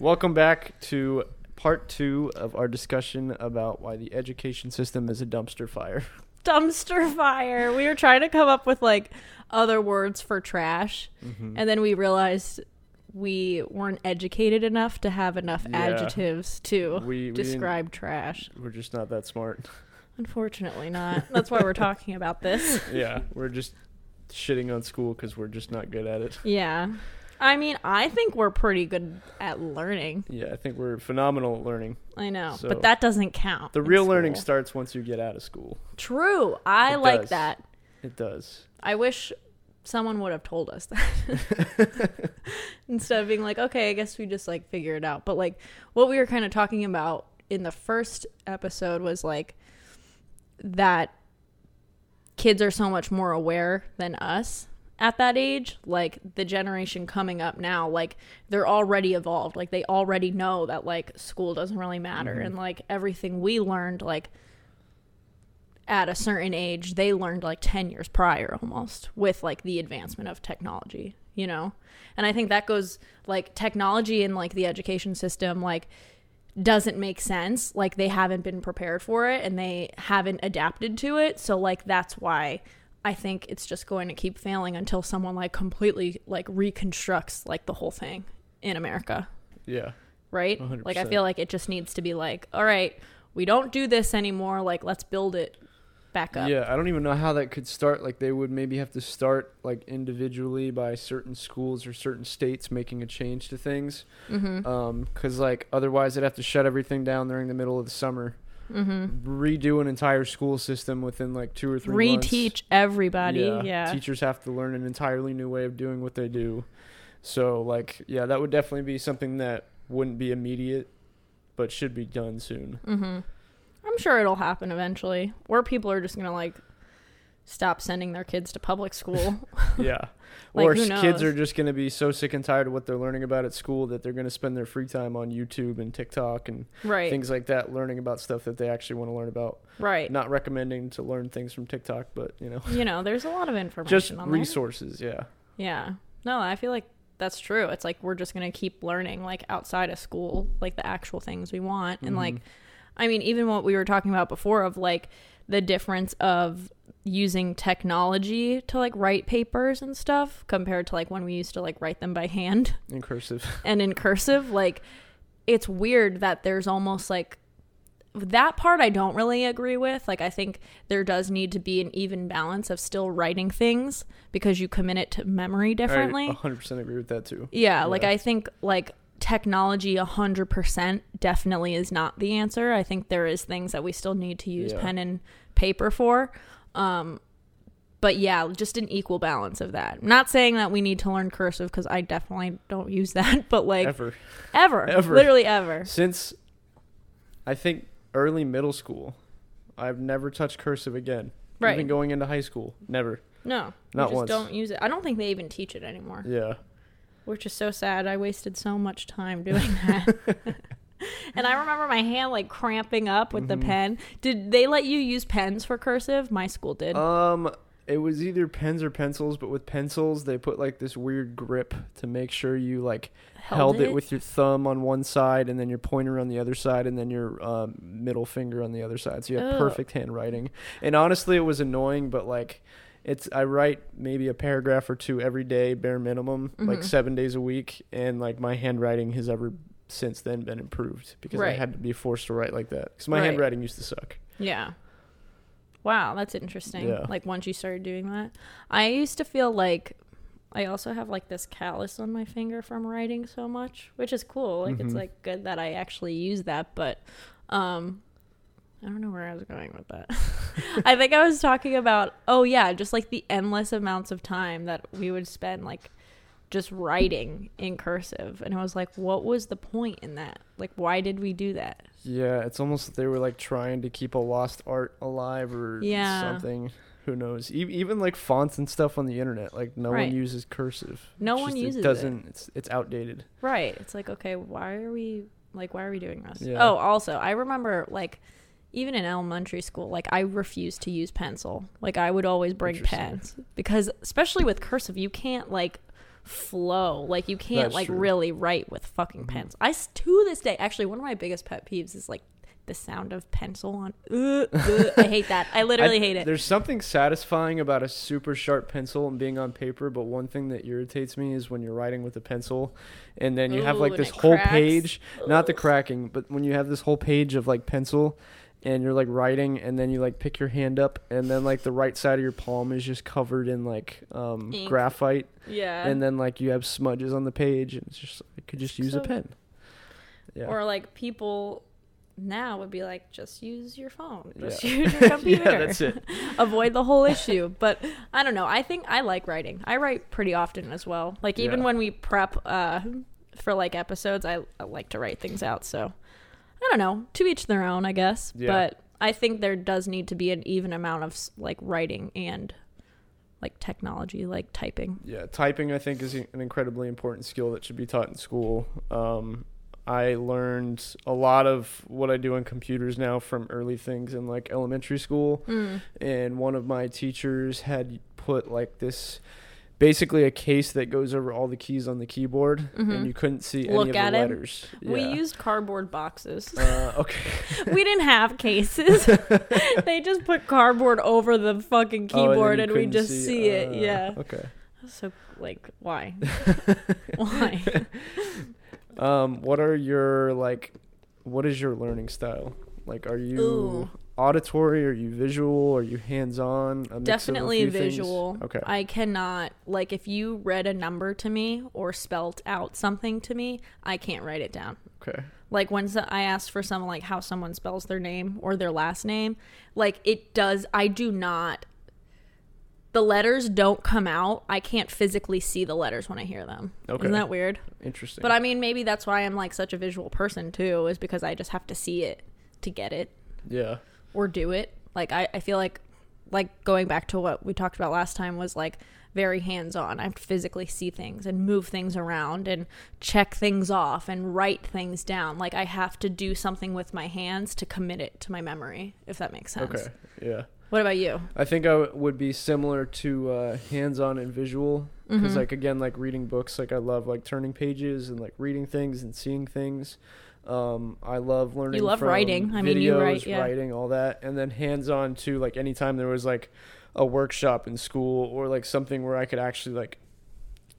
Welcome back to part two of our discussion about why the education system is a dumpster fire. Dumpster fire. We were trying to come up with like other words for trash, Mm-hmm. and then we realized we weren't educated enough to have enough Yeah. adjectives to We, we describe trash. we're just not that smart. Unfortunately, not. That's why we're talking about this. yeah, we're just shitting on school because we're just not good at it. Yeah. I mean, I think we're pretty good at learning. Yeah, I think we're phenomenal at learning. I know, So, but that doesn't count. The real learning starts once you get out of school. True. I It like does. that. It does. I wish someone would have told us that instead of being like, okay, I guess we just like figure it out. But like what we were kind of talking about in the first episode was like that kids are so much more aware than us at that age like the generation coming up now like they're already evolved. Like they already know that like school doesn't really matter. Mm-hmm. And like everything we learned like at a certain age they learned like 10 years prior almost with like the advancement of technology you know? And i think that goes like technology and like the education system like doesn't make sense. Like they haven't been prepared for it and they haven't adapted to it. So like that's why i think it's just going to keep failing until someone like completely like reconstructs like the whole thing in america Yeah. right 100%. like i feel like it just needs to be like all right we don't do this anymore like let's build it back up Yeah, I don't even know how that could start. Like they would maybe have to start like individually by certain schools or certain states making a change to things. mm-hmm. Um, cause like otherwise they'd have to shut everything down during the middle of the summer, Mm-hmm. redo an entire school system within like two or three months. reteach everybody yeah, Teachers have to learn an entirely new way of doing what they do. So like yeah, that would definitely be something that wouldn't be immediate, but should be done soon. Mm-hmm. I'm sure it'll happen eventually, where people are just gonna like stop sending their kids to public school. yeah. Like, or kids are just going to be so sick and tired of what they're learning about at school that they're going to spend their free time on YouTube and TikTok and right, things like that learning about stuff that they actually want to learn about. right. Not recommending to learn things from TikTok, but you know, You know, there's a lot of information just on there. resources, yeah. Yeah. No, I feel like that's true. It's like we're just going to keep learning like outside of school, like the actual things we want. And like Mhm. I mean, even what we were talking about before of like the difference of using technology to like write papers and stuff compared to like when we used to like write them by hand in cursive. and in cursive, like it's weird that there's almost like that part I don't really agree with. Like I think there does need to be an even balance of still writing things because you commit it to memory differently. I 100% agree with that too. Yeah, like I think like technology 100% definitely is not the answer. I think there is things that we still need to use Yeah. pen and paper for. Um but yeah, just an equal balance of that. not saying that we need to learn cursive cuz I definitely don't use that, but like Ever. ever, Ever. literally ever. Since I think early middle school, I've never touched cursive again. Right. Even going into high school, never. No. Not just once. don't use it. I don't think they even teach it anymore, Yeah. which is so sad. I wasted so much time doing that. and I remember my hand like cramping up with Mhm. the pen. Did they let you use pens for cursive? My school did. Um, it was either pens or pencils, but with pencils they put like this weird grip to make sure you like held, it? with your thumb on one side and then your pointer on the other side and then your um, middle finger on the other side. So you have Ugh. perfect handwriting. And honestly, it was annoying, but like it's I write maybe a paragraph or two every day, bare minimum, like Mhm. seven days a week, and like my handwriting has ever since then been improved because I had to be forced to write like that because my Right. handwriting used to suck. Yeah. Wow, that's interesting. Yeah. Like once you started doing that, I used to feel like I also have like this callus on my finger from writing so much, which is cool. Like it's Mhm. like good that I actually use that, but um I don't know where I was going with that. I think I was talking about oh yeah, just like the endless amounts of time that we would spend like just writing in cursive and I was like what was the point in that? Like why did we do that? Yeah, it's almost they were like trying to keep a lost art alive or Yeah. something. Who knows? E- even like fonts and stuff on the internet, like no Right. one uses cursive. No It's one just- uses it. it. Doesn't it's it's outdated. Right. It's like, okay, why are we like why are we doing this? Yeah. Oh, also, I remember like even in elementary school, like I refused to use pencil. Like I would always bring pens because especially with cursive, you can't like flow. Like you can't That's like true. really write with fucking Mhm. pens. I to this day actually one of my biggest pet peeves is like the sound of pencil on. Uh, uh, I hate that. I literally I- hate it. There's something satisfying about a super sharp pencil and being on paper, but one thing that irritates me is when you're writing with a pencil and then you have like this whole cracks. page, not the cracking, but when you have this whole page of like pencil and you're like writing and then you like pick your hand up and then like the right side of your palm is just covered in like um Ink. graphite Yeah. and then like you have smudges on the page and it's just I could just use a pen. Yeah. Or like people now would be like, just use your phone. Just Yeah. use your computer. yeah, that's it. Avoid the whole issue. But I don't know. I think I like writing. I write pretty often as well. Like even Yeah. when we prep uh, for like episodes, I, I like to write things out. So don't know. To each their own, I guess. Yeah. But I think there does need to be an even amount of like writing and like technology, like typing. Yeah, typing I think is an incredibly important skill that should be taught in school. Um, I learned a lot of what I do on computers now from early things in like elementary school, Mm. and one of my teachers had put like this basically a case that goes over all the keys on the keyboard Mhm. and you couldn't see any Look of the letters. We used cardboard boxes. uh, okay. we didn't have cases. they just put cardboard over the fucking Oh, keyboard you and, we couldn't just see, it. uh, Yeah. Okay. So like why? why? Um, what are your like? What is your learning style? Like, are you Ooh. Auditory? Are you visual? Are you hands-on? A mix of a Definitely few things? visual. Okay. I cannot like if you read a number to me or spelt out something to me, I can't write it down. okay. Like when I ask for someone like how someone spells their name or their last name, like it does I do not the letters don't come out. I can't physically see the letters when I hear them. Okay. Isn't that weird? Interesting. But I mean, maybe that's why I'm like such a visual person too, is because I just have to see it to get it yeah. Or do it. Like I, I feel like, like going back to what we talked about last time was like very hands on. I have to physically see things and move things around and check things off and write things down. Like I have to do something with my hands to commit it to my memory, if that makes sense. Okay. Yeah. What about you? I think I w- would be similar to uh, hands-on and visual because, Mhm. like, again, like reading books. Like, I love like turning pages and like reading things and seeing things. Um, I love learning. You love writing. I mean, you write, yeah. writing, all that, and then hands-on too. Like, anytime there was like a workshop in school or like something where I could actually like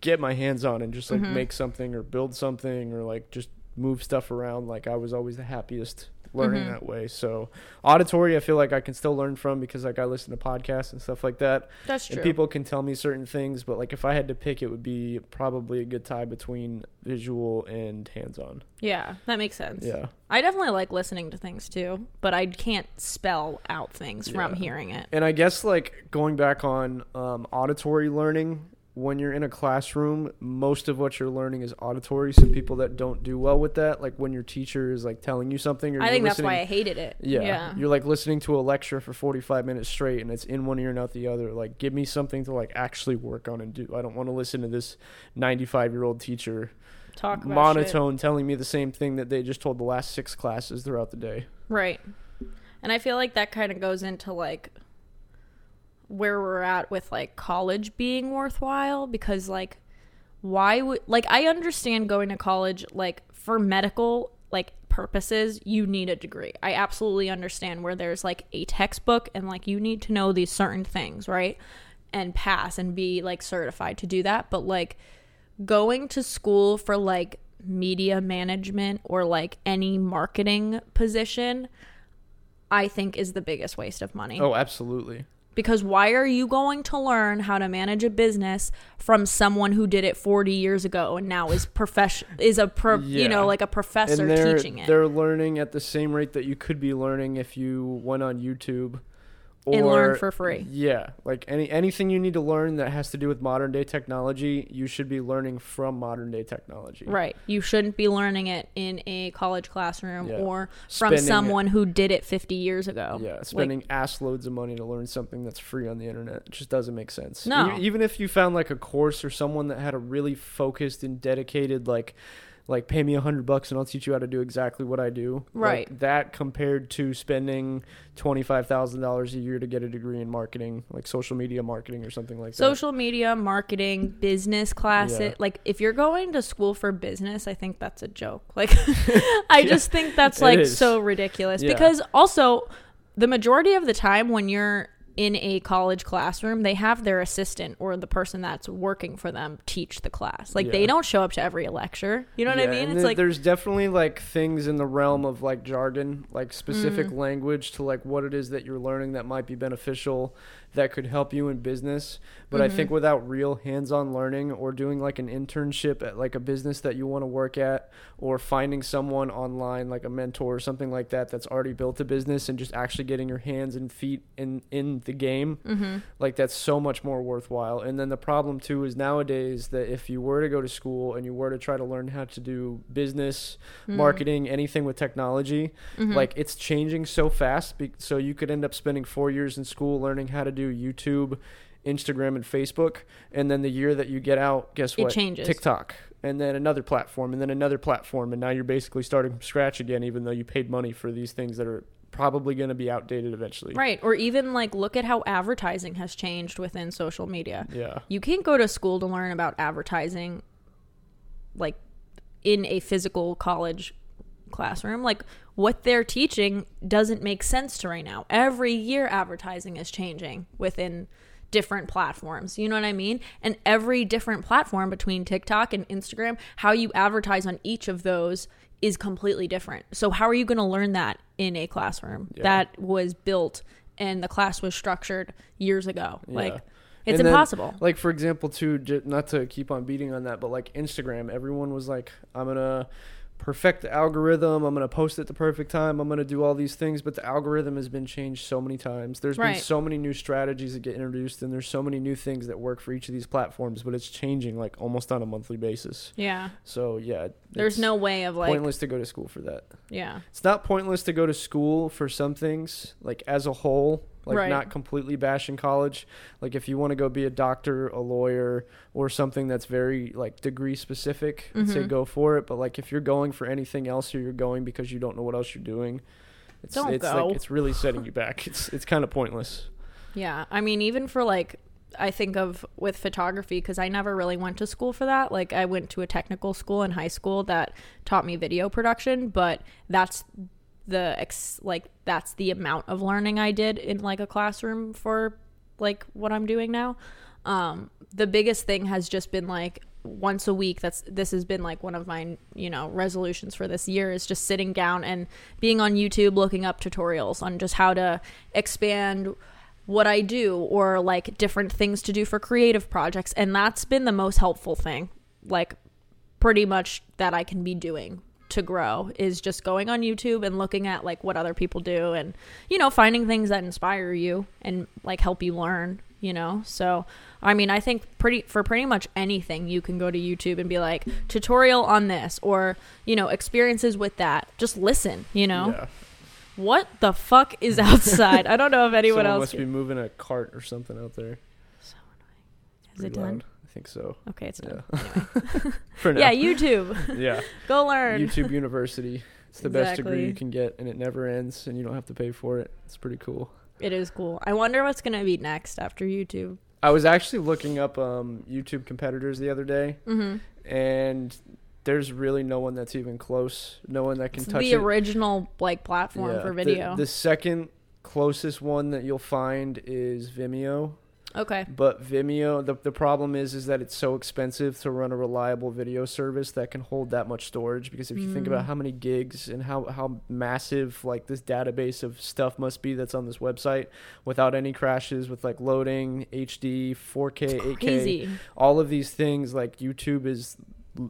get my hands on and just like Mhm. make something or build something or like just move stuff around. Like, I was always the happiest learning Mhm. that way. So auditory, I feel like I can still learn from because like I listen to podcasts and stuff like that, That's true. and people can tell me certain things. But like if I had to pick, it would be probably a good tie between visual and hands-on. yeah, that makes sense. Yeah, I definitely like listening to things too, but I can't spell out things from hearing it. and I guess like going back on um, auditory learning. When you're in a classroom, most of what you're learning is auditory. So people that don't do well with that, like when your teacher is like telling you something, or I think that's why I hated it. Yeah. Yeah. You're like listening to a lecture for 45 minutes straight and it's in one ear and out the other. Like give me something to like actually work on and do. I don't want to listen to this 95-year-old teacher Talk monotone telling me the same thing that they just told the last 6 classes throughout the day. Right. And I feel like that kind of goes into like where we're at with like college being worthwhile because like why would like I understand going to college like for medical like purposes you need a degree. I absolutely understand where there's like a textbook and like you need to know these certain things, right? And pass and be like certified to do that, but like going to school for like media management or like any marketing position I think is the biggest waste of money. Oh, absolutely. Because why are you going to learn how to manage a business from someone who did it 40 years ago and now is profession is a pro, you know like a professor teaching it? they're learning at the same rate that you could be learning if you went on YouTube or And learned for free. Yeah, like any anything you need to learn that has to do with modern day technology, you should be learning from modern day technology. right you shouldn't be learning it in a college classroom Yeah. or from Spending- someone who did it 50 years ago Yeah, Like, spending ass loads of money to learn something that's free on the internet it just doesn't make sense. No. Even if you found like a course or someone that had a really focused and dedicated like like pay me a hundred bucks and I'll teach you how to do exactly what I do. Right. Like, that compared to spending twenty five thousand dollars a year to get a degree in marketing, like social media marketing or something like that. social media marketing business classes Yeah. like if you're going to school for business i think that's a joke like i Yeah, just think that's like so ridiculous Yeah. because also the majority of the time when you're in a college classroom they have their assistant or the person that's working for them teach the class. Like they don't show up to every lecture. You know what i mean? it's there- like there's definitely like things in the realm of like jargon, like specific Mm-hmm. language to like what it is that you're learning that might be beneficial that could help you in business. But I Mm-hmm. think without real hands-on learning or doing like an internship at like a business that you want to work at or finding someone online like a mentor or something like that that's already built a business and just actually getting your hands and feet in in the game mm-hmm. like that's so much more worthwhile and then the problem too is nowadays that if you were to go to school and you were to try to learn how to do business Mm-hmm. marketing anything with technology like it's changing so fast be- so you could end up spending four years in school learning how to do youtube instagram and facebook. And then the year that you get out guess what? It changes. tiktok. And then another platform and then another platform. And now you're basically starting from scratch again even though you paid money for these things that are probably going to be outdated eventually. Right. Or even like look at how advertising has changed within social media. Yeah. You can't go to school to learn about advertising like in a physical college classroom like what they're teaching doesn't make sense to right now. Every year advertising is changing within different platforms you know what i mean? And every different platform between tiktok and instagram how you advertise on each of those is completely different. So how are you going to learn that in a classroom Yeah. that was built and the class was structured years ago? Like it's And then, impossible. like for example, too, not to keep on beating on that, but like Instagram, everyone was like, "I'm gonna perfect the algorithm. I'm gonna post at the perfect time. I'm gonna do all these things." But the algorithm has been changed so many times. There's Right. been so many new strategies that get introduced, and there's so many new things that work for each of these platforms. But it's changing like almost on a monthly basis. Yeah. So yeah, There's no way of like pointless to go to school for that. yeah. It's not pointless to go to school for some things, like as a whole, like Right. not completely bashing college. Like if you want to go be a doctor, a lawyer, or something that's very like degree specific, I'd say mm-hmm. go for it. But like if you're going for anything else or you're going because you don't know what else you're doing, it's Don't it's go. like it's really setting you back. It's it's kind of pointless. Yeah. I mean even for like I think of with photography because I never really went to school for that. Like I went to a technical school in high school that taught me video production, but that's the ex- like that's the amount of learning I did in like a classroom for like what I'm doing now. Um the biggest thing has just been like once a week that's this has been like one of my you know resolutions for this year is just sitting down and being on YouTube looking up tutorials on just how to expand what I do or like different things to do for creative projects and that's been the most helpful thing like pretty much that I can be doing to grow is just going on YouTube and looking at like what other people do and you know finding things that inspire you and like help you learn you know so i mean i think pretty for pretty much anything you can go to youtube and be like tutorial on this or you know experiences with that just listen you know Yeah. what the fuck is outside i don't know if anyone Someone else must be moving a cart or something out there. So there. is Pretty it done loud. I think so. okay it's done Yeah. anyway. For now. yeah youtube yeah. go learn YouTube University. It's the best degree you can get, and it never ends, and you don't have to pay for it. It's pretty cool. it is cool i wonder what's gonna be next after youtube I was actually looking up um, YouTube competitors the other day, mm-hmm. and there's really no one that's even close. No one that can It's touch the it. original like platform Yeah, for the- video The, second closest one that you'll find is Vimeo, okay but Vimeo the the problem is is that it's so expensive to run a reliable video service that can hold that much storage. Because if you think Mm. about how many gigs and how how massive like this database of stuff must be that's on this website, without any crashes, with like loading HD, 4K, 8K, all of these things like YouTube is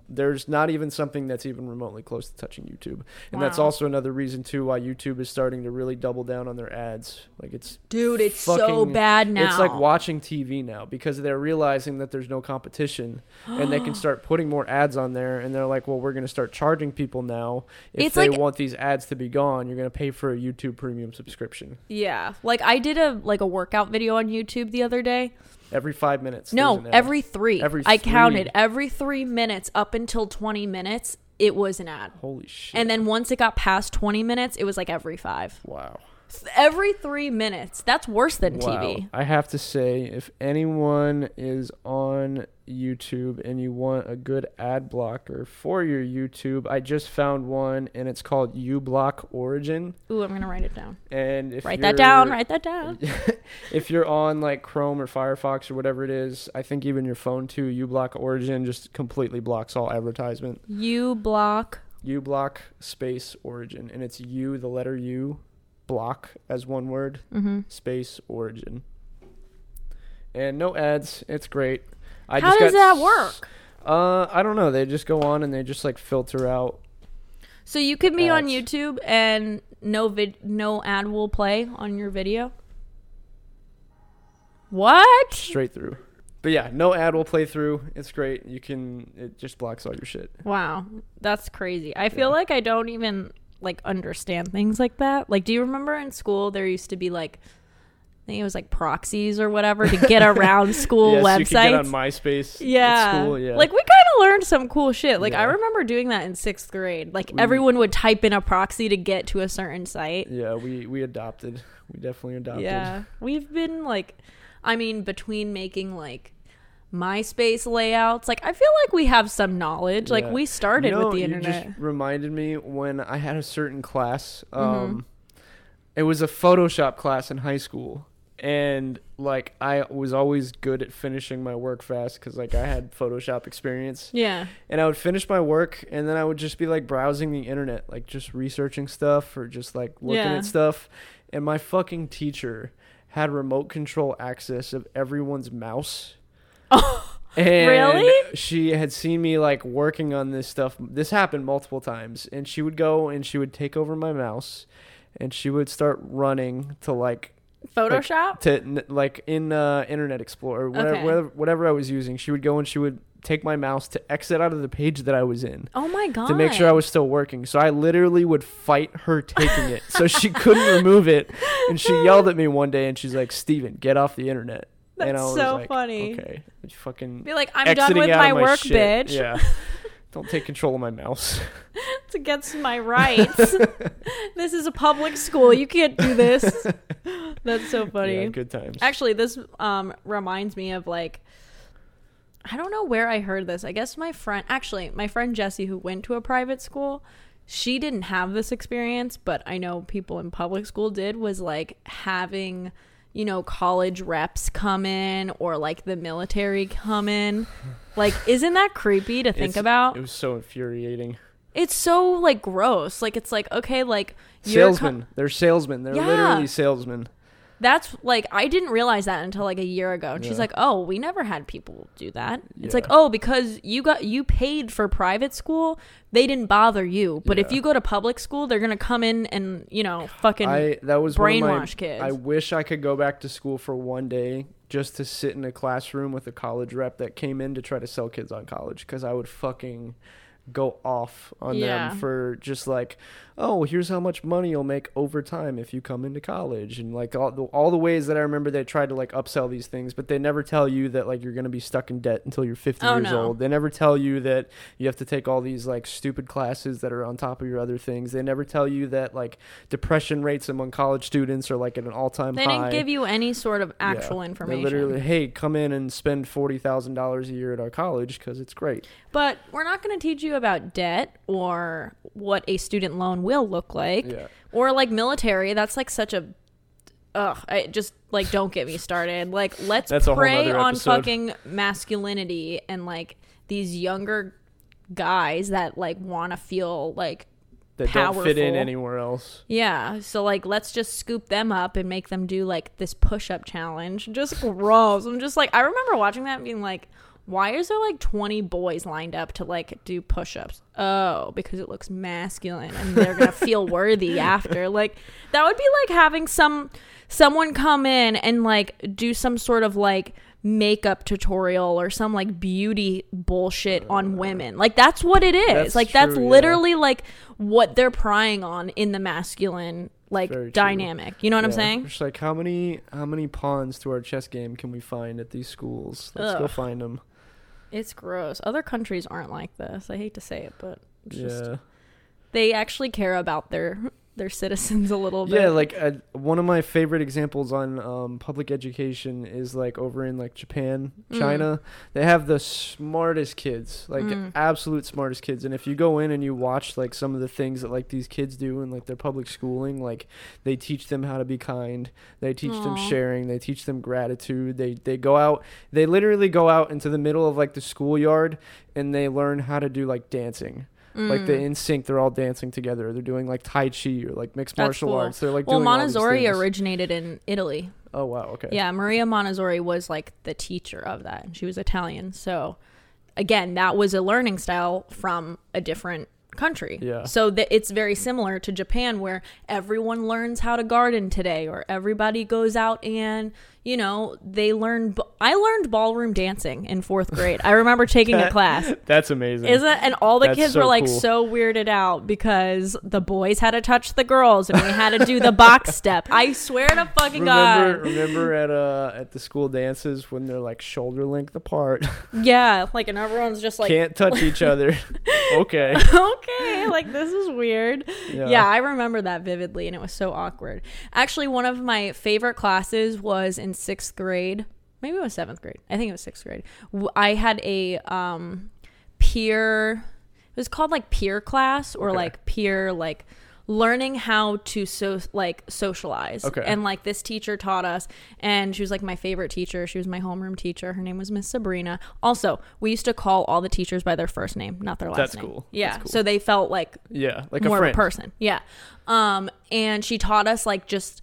there's not even something that's even remotely close to touching YouTube. And that's also another reason too why YouTube is starting to really double down on their ads. Like it's dude it's so fucking- bad now it's like watching TV now because they're realizing that there's no competition and they can start putting more ads on there and they're like, "Well, we're going to start charging people now. If It's they like- want these ads to be gone, you're going to pay for a YouTube premium subscription. Yeah. Like i did a like a workout video on youtube the other day every 5 minutes." no every three Every i three. counted every three minutes up until 20 minutes it was an ad. Holy shit. And then once it got past 20 minutes, it was like every five. wow. Every three minutes. That's worse than Wow. TV. I have to say, if anyone is on YouTube and you want a good ad blocker for your YouTube, I just found one and it's called uBlock Origin. Ooh, I'm going to write it down. And if Write that down. Write that down. if you're on like Chrome or Firefox or whatever it is, I think even your phone too, uBlock Origin just completely blocks all advertisement. You block. uBlock space Origin, and it's U, the letter U, block as one word, Mm-hmm. space Origin. And no ads. It's great. I How does that s- work? Uh, I don't know. They just go on and they just like filter out. So you could be on YouTube and no vid, no ad will play on your video. What? straight through. But yeah, no ad will play through. It's great. You can. It just blocks all your shit. Wow, that's crazy. I feel Yeah. like I don't even like understand things like that. Like, do you remember in school there used to be like, I think it was like proxies or whatever to get around school yes, get on websites. MySpace. yeah. school, yeah. Like we kind of learned some cool shit. Like I remember doing that in 6th grade. Like We- everyone would type in a proxy to get to a certain site. yeah, we we adopted. We definitely adopted. Yeah. We've been like I mean between making like MySpace layouts, like I feel like we have some knowledge. Like we started You know, with the you internet. just reminded me when I had a certain class. Mm-hmm. Um, it was a Photoshop class in high school, and like I was always good at finishing my work fast because like I had Photoshop experience, yeah. and I would finish my work, and then I would just be like browsing the internet, like just researching stuff or just like looking Yeah. at stuff, and my fucking teacher had remote control access of everyone's mouse. And Really? She had seen me like working on this stuff. This happened multiple times, and she would go and she would take over my mouse, and she would start running to like Photoshop? to like in uh, Internet Explorer, whatever, Okay. whatever whatever I was using. She would go and she would take my mouse to exit out of the page that I was in oh my god. to make sure I was still working. So I literally would fight her taking it, so she couldn't remove it. And she yelled at me one day, and she's like, "Steven, get off the internet." That's so like, funny. Okay, fucking Be like, I'm done with out my work, shit. bitch. Yeah. Don't take control of my mouse. It's against my rights. this is a public school. You can't do this. That's so funny. Yeah, good times. Actually, this um reminds me of like I don't know where I heard this. I guess my friend actually, my friend Jessie who went to a private school, she didn't have this experience, but I know people in public school did was like having you know, college reps come in or like the military come in. Like, isn't that creepy to think It's- about? It was so infuriating. It's so like gross. Like, it's like, okay, like, you're co- Salesmen. They're salesmen. They're Yeah. literally salesmen. That's like I didn't realize that until like a year ago. And she's like, "Oh, we never had people do that." It's like, "Oh, because you got you paid for private school, they didn't bother you. But if you go to public school, they're going to come in and, you know, fucking I that was of my- brainwash kids." I wish I could go back to school for one day just to sit in a classroom with a college rep that came in to try to sell kids on college because I would fucking go off on Yeah. them for just like, oh, here's how much money you'll make over time if you come into college, and like all the, all the ways that I remember they tried to like upsell these things, but they never tell you that like you're gonna be stuck in debt until you're 50 Oh, years no. old. They never tell you that you have to take all these like stupid classes that are on top of your other things. They never tell you that like depression rates among college students are like at an all time they high. didn't give you any sort of Yeah. actual They information. literally, hey, come in and spend forty thousand dollars a year at our college because it's great. But we're not going to teach you about debt or what a student loan will look like Yeah, or like military. That's like such a ugh, I just like don't get me started. Like let's That's prey on fucking masculinity and like these younger guys that like want to feel like that don't fit in anywhere else. yeah, so like let's just scoop them up and make them do like this push-up challenge. Just gross. I'm just like I remember watching that and being like why is there like 20 boys lined up to like do push-ups? Oh, because it looks masculine and they're to feel worthy after. Like that would be like having some someone come in and like do some sort of like makeup tutorial or some like beauty bullshit on uh, women. Like that's what it is. That's like that's true, yeah. literally like what they're prying on in the masculine like Very true. dynamic. You know what I'm saying? Just like how many how many pawns to our chess game can we find at these schools? Let's go find them. It's gross. Other countries aren't like this. I hate to say it, but It's yeah. just- they actually care about their their citizens a little bit. Yeah, like uh, one of my favorite examples on um, public education is like over in like Japan, Mm. China. They have the smartest kids, like Mm. absolute smartest kids. And if you go in and you watch like some of the things that like these kids do in like their public schooling, like they teach them how to be kind, they teach them sharing, they teach them gratitude. They they go out, they literally go out into the middle of like the schoolyard and they learn how to do like dancing. Like the Mm. in sync, they're all dancing together. They're doing like tai chi or like mixed That's martial cool. arts. They're like well, doing all these Montessori originated in Italy. Oh wow, okay. Yeah, Maria Montessori was like the teacher of that. and She was Italian. So again, that was a learning style from a different country. Yeah. So that it's very similar to Japan where everyone learns how to garden today or everybody goes out and, you know, they learn b- I learned ballroom dancing in 4th grade. I remember taking a class. That's amazing. Isn't and all the That's kids so were like cool. so weirded out because the boys had to touch the girls and we had to do the box step. I swear to fucking remember, god. remember at uh at the school dances when they're like shoulder length apart, Yeah, like and everyone's just like can't touch each other. okay. okay, like this is weird. Yeah. Yeah. I remember that vividly and it was so awkward. Actually, one of my favorite classes was in 6th grade. Maybe it was 7th grade. I think it was 6th grade. I had a um peer it was called like peer class or Okay. like peer like learning how to so like socialize Okay. and like this teacher taught us and she was like my favorite teacher she was my homeroom teacher her name was miss sabrina also we used to call all the teachers by their first name not their last That's name cool. yeah That's cool. so they felt like Yeah, like more a friend. of a person. Yeah. Um, and she taught us like just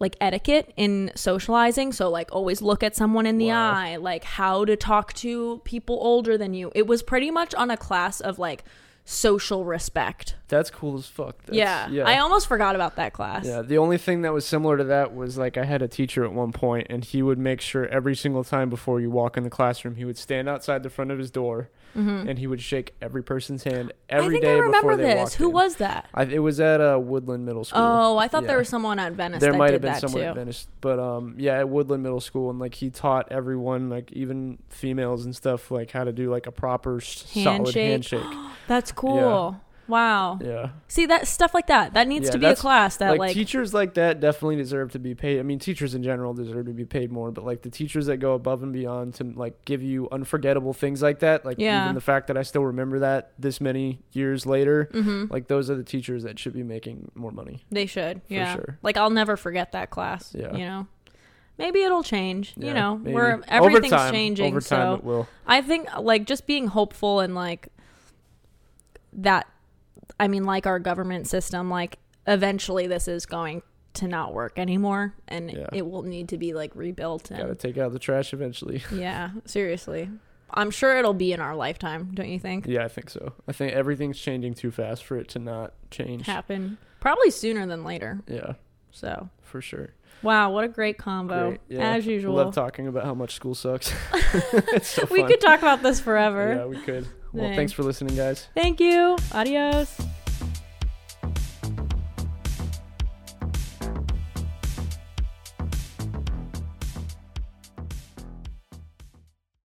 like etiquette in socializing. So like always look at someone in the Wow. eye, like how to talk to people older than you. It was pretty much on a class of like social respect. That's cool as fuck. That's, yeah. yeah. I almost forgot about that class. yeah, the only thing that was similar to that was like I had a teacher at one point, and he would make sure every single time before you walk in the classroom, he would stand outside the front of his door, and he would shake every person's hand every Mm-hmm. I think day I remember before they this. walked Who in. was that? I, it was at uh, Woodland Middle School. Oh, I thought there was someone at Venice there that might have been someone too. at Venice, but um, yeah, at Woodland Middle School, and like he taught everyone, like even females and stuff, like how to do like a proper s- solid Handshake. handshake. That's cool. Wow. Yeah, See that stuff like that. That needs Yeah, to be a class that like, like, teachers like that definitely deserve to be paid. I mean, teachers in general deserve to be paid more, but like the teachers that go above and beyond to like give you unforgettable things like that, like Yeah. even the fact that I still remember that this many years later, mhm. like those are the teachers that should be making more money. They should. For yeah. sure. Like I'll never forget that class. Yeah. You know. Maybe it'll change. Yeah, you know, maybe. Over everything's time- changing. Over time, so it will. I think like just being hopeful and like that I mean like our government system like eventually this is going to not work anymore and Yeah. it will need to be like rebuilt Got to take out the trash eventually. yeah, seriously. I'm sure it'll be in our lifetime, don't you think? Yeah, I think so. I think everything's changing too fast for it to not change. Happen probably sooner than later. Yeah, So, for sure. wow, what a great combo Great. Yeah. as usual. Love talking about how much school sucks. so we could talk about this forever. Yeah, we could. Well, Thanks. for listening, guys. Thank you. Adios.